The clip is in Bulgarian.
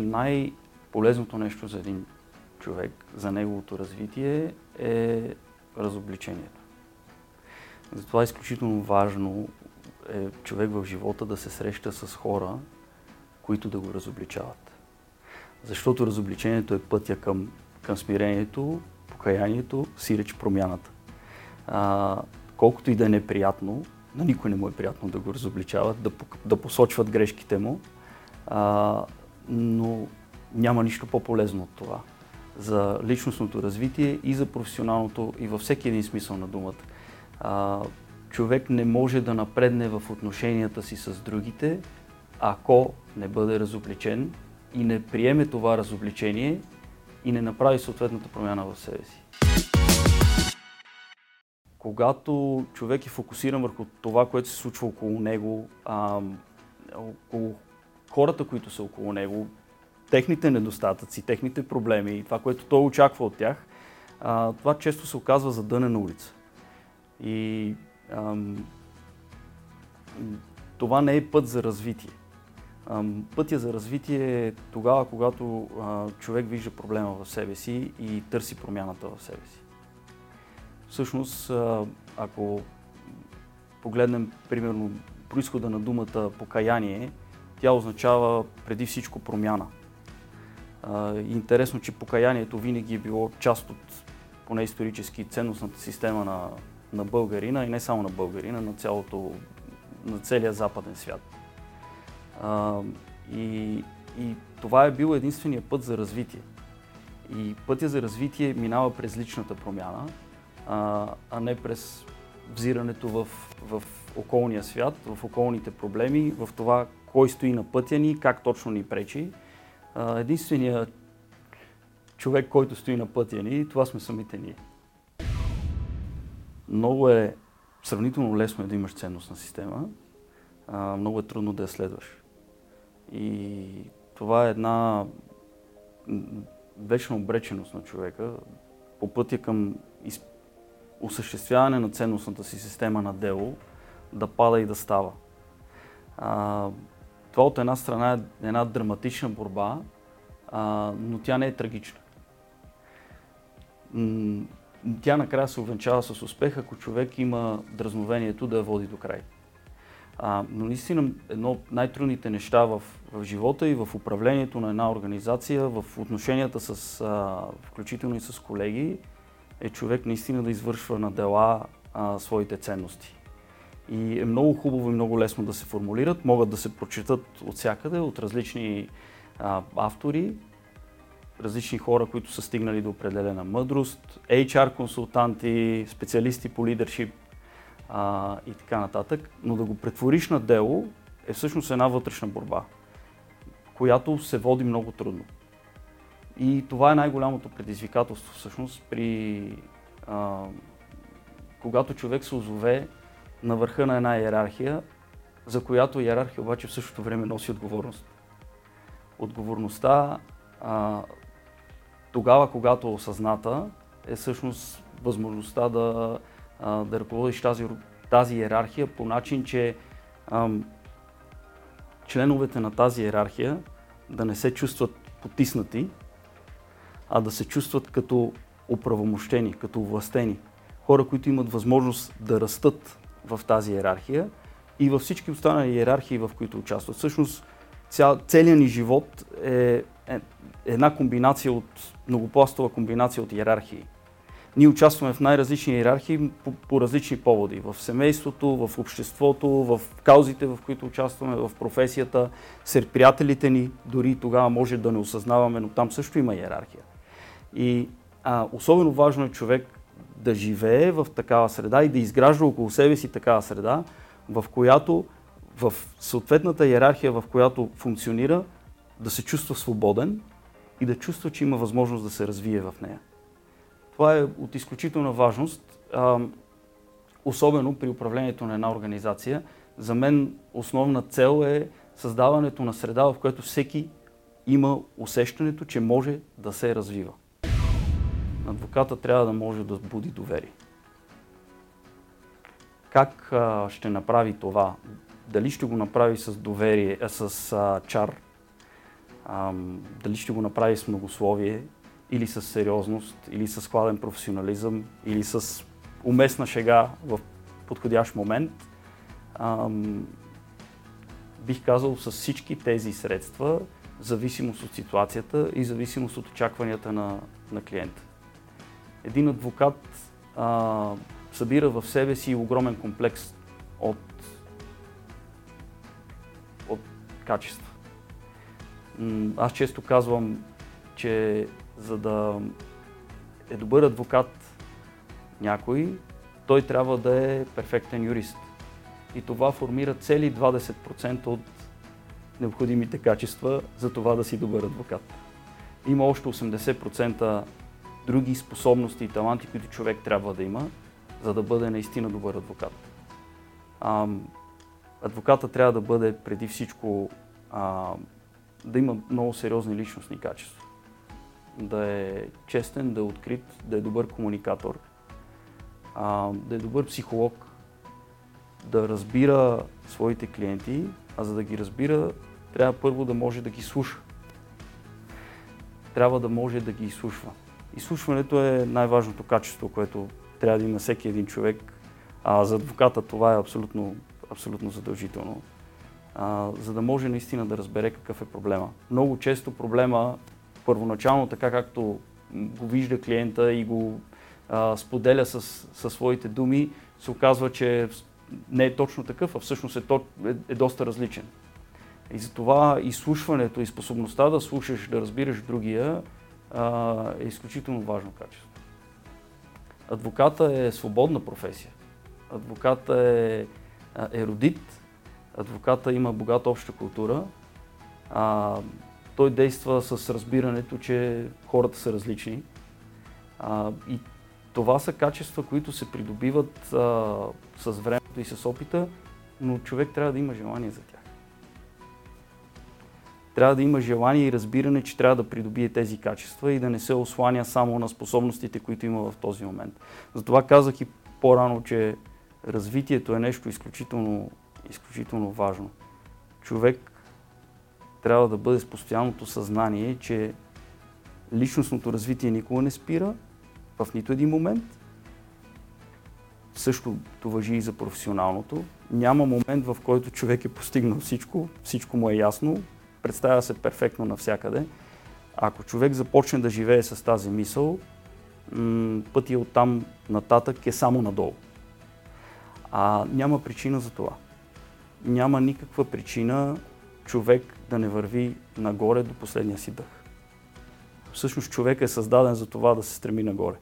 Най-полезното нещо за един човек, за неговото развитие е разобличението. Затова е изключително важно е човек в живота да се среща с хора, които да го разобличават. Защото разобличението е пътя към, към смирението, покаянието, сиреч промяната. А, колкото и да е неприятно, на никой не му е приятно да го разобличават, да, да посочват грешките му, а, но няма нищо по-полезно от това за личностното развитие и за професионалното и във всеки един смисъл на думата. А, човек не може да напредне в отношенията си с другите, ако не бъде разобличен и не приеме това разобличение и не направи съответната промяна в себе си. Когато човек е фокусиран върху това, което се случва около него, а, около хората, които са около него, техните недостатъци, техните проблеми и това, което той очаква от тях, а, това често се оказва задънена улица. И ам, това не е път за развитие. Ам, пътя за развитие е тогава, когато а, човек вижда проблема в себе си и търси промяната в себе си. Всъщност, а, ако погледнем, примерно, происхода на думата покаяние, тя означава преди всичко промяна. Интересно, че покаянието винаги е било част от поне исторически ценностната система на, на българина и не само на българина, на, цялото, на целия западен свят. А, и, и това е бил единствения път за развитие. И пътя за развитие минава през личната промяна, а, а не през взирането в, в околния свят, в околните проблеми, в това кой стои на пътя ни, как точно ни пречи. Единственият човек, който стои на пътя ни, това сме самите ние. Много е сравнително лесно е да имаш ценностна система, много е трудно да я следваш. И това е една вечна обреченост на човека по пътя към осъществяване на ценностната си система на дело, да пада и да става. А, това от една страна е една драматична борба, а, но тя не е трагична. Тя накрая се увенчава с успех, ако човек има дразновението да я води до край. А, но наистина едно от най-трудните неща в, в живота и в управлението на една организация, в отношенията с, а, включително и с колеги, е човек наистина да извършва на дела а, своите ценности. И е много хубаво и много лесно да се формулират, могат да се прочитат от всякъде, от различни а, автори, различни хора, които са стигнали до определена мъдрост, HR консултанти, специалисти по лидершип а, и така нататък. Но да го претвориш на дело е всъщност една вътрешна борба, която се води много трудно. И това е най-голямото предизвикателство всъщност при а, когато човек се озове на върха на една иерархия, за която иерархия обаче в същото време носи отговорност. Отговорността а, тогава, когато е осъзната, е всъщност възможността да, а, да ръководиш тази, тази иерархия по начин, че ам, членовете на тази иерархия да не се чувстват потиснати, а да се чувстват като оправомощени, като властени. Хора, които имат възможност да растат в тази иерархия и във всички останали иерархии, в които участват. Всъщност, цял, целият ни живот е, е една комбинация от, многопластова комбинация от иерархии. Ние участваме в най-различни иерархии по, по различни поводи. В семейството, в обществото, в каузите, в които участваме, в професията, сред приятелите ни, дори тогава може да не осъзнаваме, но там също има иерархия. И а, особено важно е човек да живее в такава среда и да изгражда около себе си такава среда, в която в съответната иерархия, в която функционира, да се чувства свободен и да чувства, че има възможност да се развие в нея. Това е от изключителна важност, особено при управлението на една организация. За мен основна цел е създаването на среда, в която всеки има усещането, че може да се развива адвоката трябва да може да буди доверие. Как а, ще направи това? Дали ще го направи с доверие, а, с а, чар? ам, дали ще го направи с многословие, или с сериозност, или с хладен професионализъм, или с уместна шега в подходящ момент. Ам, бих казал с всички тези средства, зависимост от ситуацията и зависимост от очакванията на, на клиента. Един адвокат а, събира в себе си огромен комплекс от, от качества. Аз често казвам, че за да е добър адвокат някой, той трябва да е перфектен юрист. И това формира цели 20% от необходимите качества за това да си добър адвокат. Има още 80% други способности и таланти, които човек трябва да има, за да бъде наистина добър адвокат. А, адвоката трябва да бъде преди всичко а, да има много сериозни личностни качества. Да е честен, да е открит, да е добър комуникатор, а, да е добър психолог, да разбира своите клиенти, а за да ги разбира, трябва първо да може да ги слуша. Трябва да може да ги изслушва. Изслушването е най-важното качество, което трябва да има всеки един човек. А за адвоката това е абсолютно, абсолютно задължително. А, за да може наистина да разбере какъв е проблема. Много често проблема, първоначално така както го вижда клиента и го а, споделя с, със своите думи, се оказва, че не е точно такъв, а всъщност е, то, е, е доста различен. И затова изслушването и способността да слушаш, да разбираш другия е изключително важно качество. Адвоката е свободна професия. Адвоката е еродит. Адвоката има богата обща култура. А, той действа с разбирането, че хората са различни. А, и това са качества, които се придобиват а, с времето и с опита, но човек трябва да има желание за тях. Трябва да има желание и разбиране, че трябва да придобие тези качества и да не се осланя само на способностите, които има в този момент. Затова казах и по-рано, че развитието е нещо изключително, изключително важно. Човек трябва да бъде с постоянното съзнание, че личностното развитие никога не спира, в нито един момент. Същото въжи и за професионалното. Няма момент, в който човек е постигнал всичко, всичко му е ясно, представя се перфектно навсякъде. Ако човек започне да живее с тази мисъл, пътя от там нататък е само надолу. А няма причина за това. Няма никаква причина човек да не върви нагоре до последния си дъх. Всъщност човек е създаден за това да се стреми нагоре.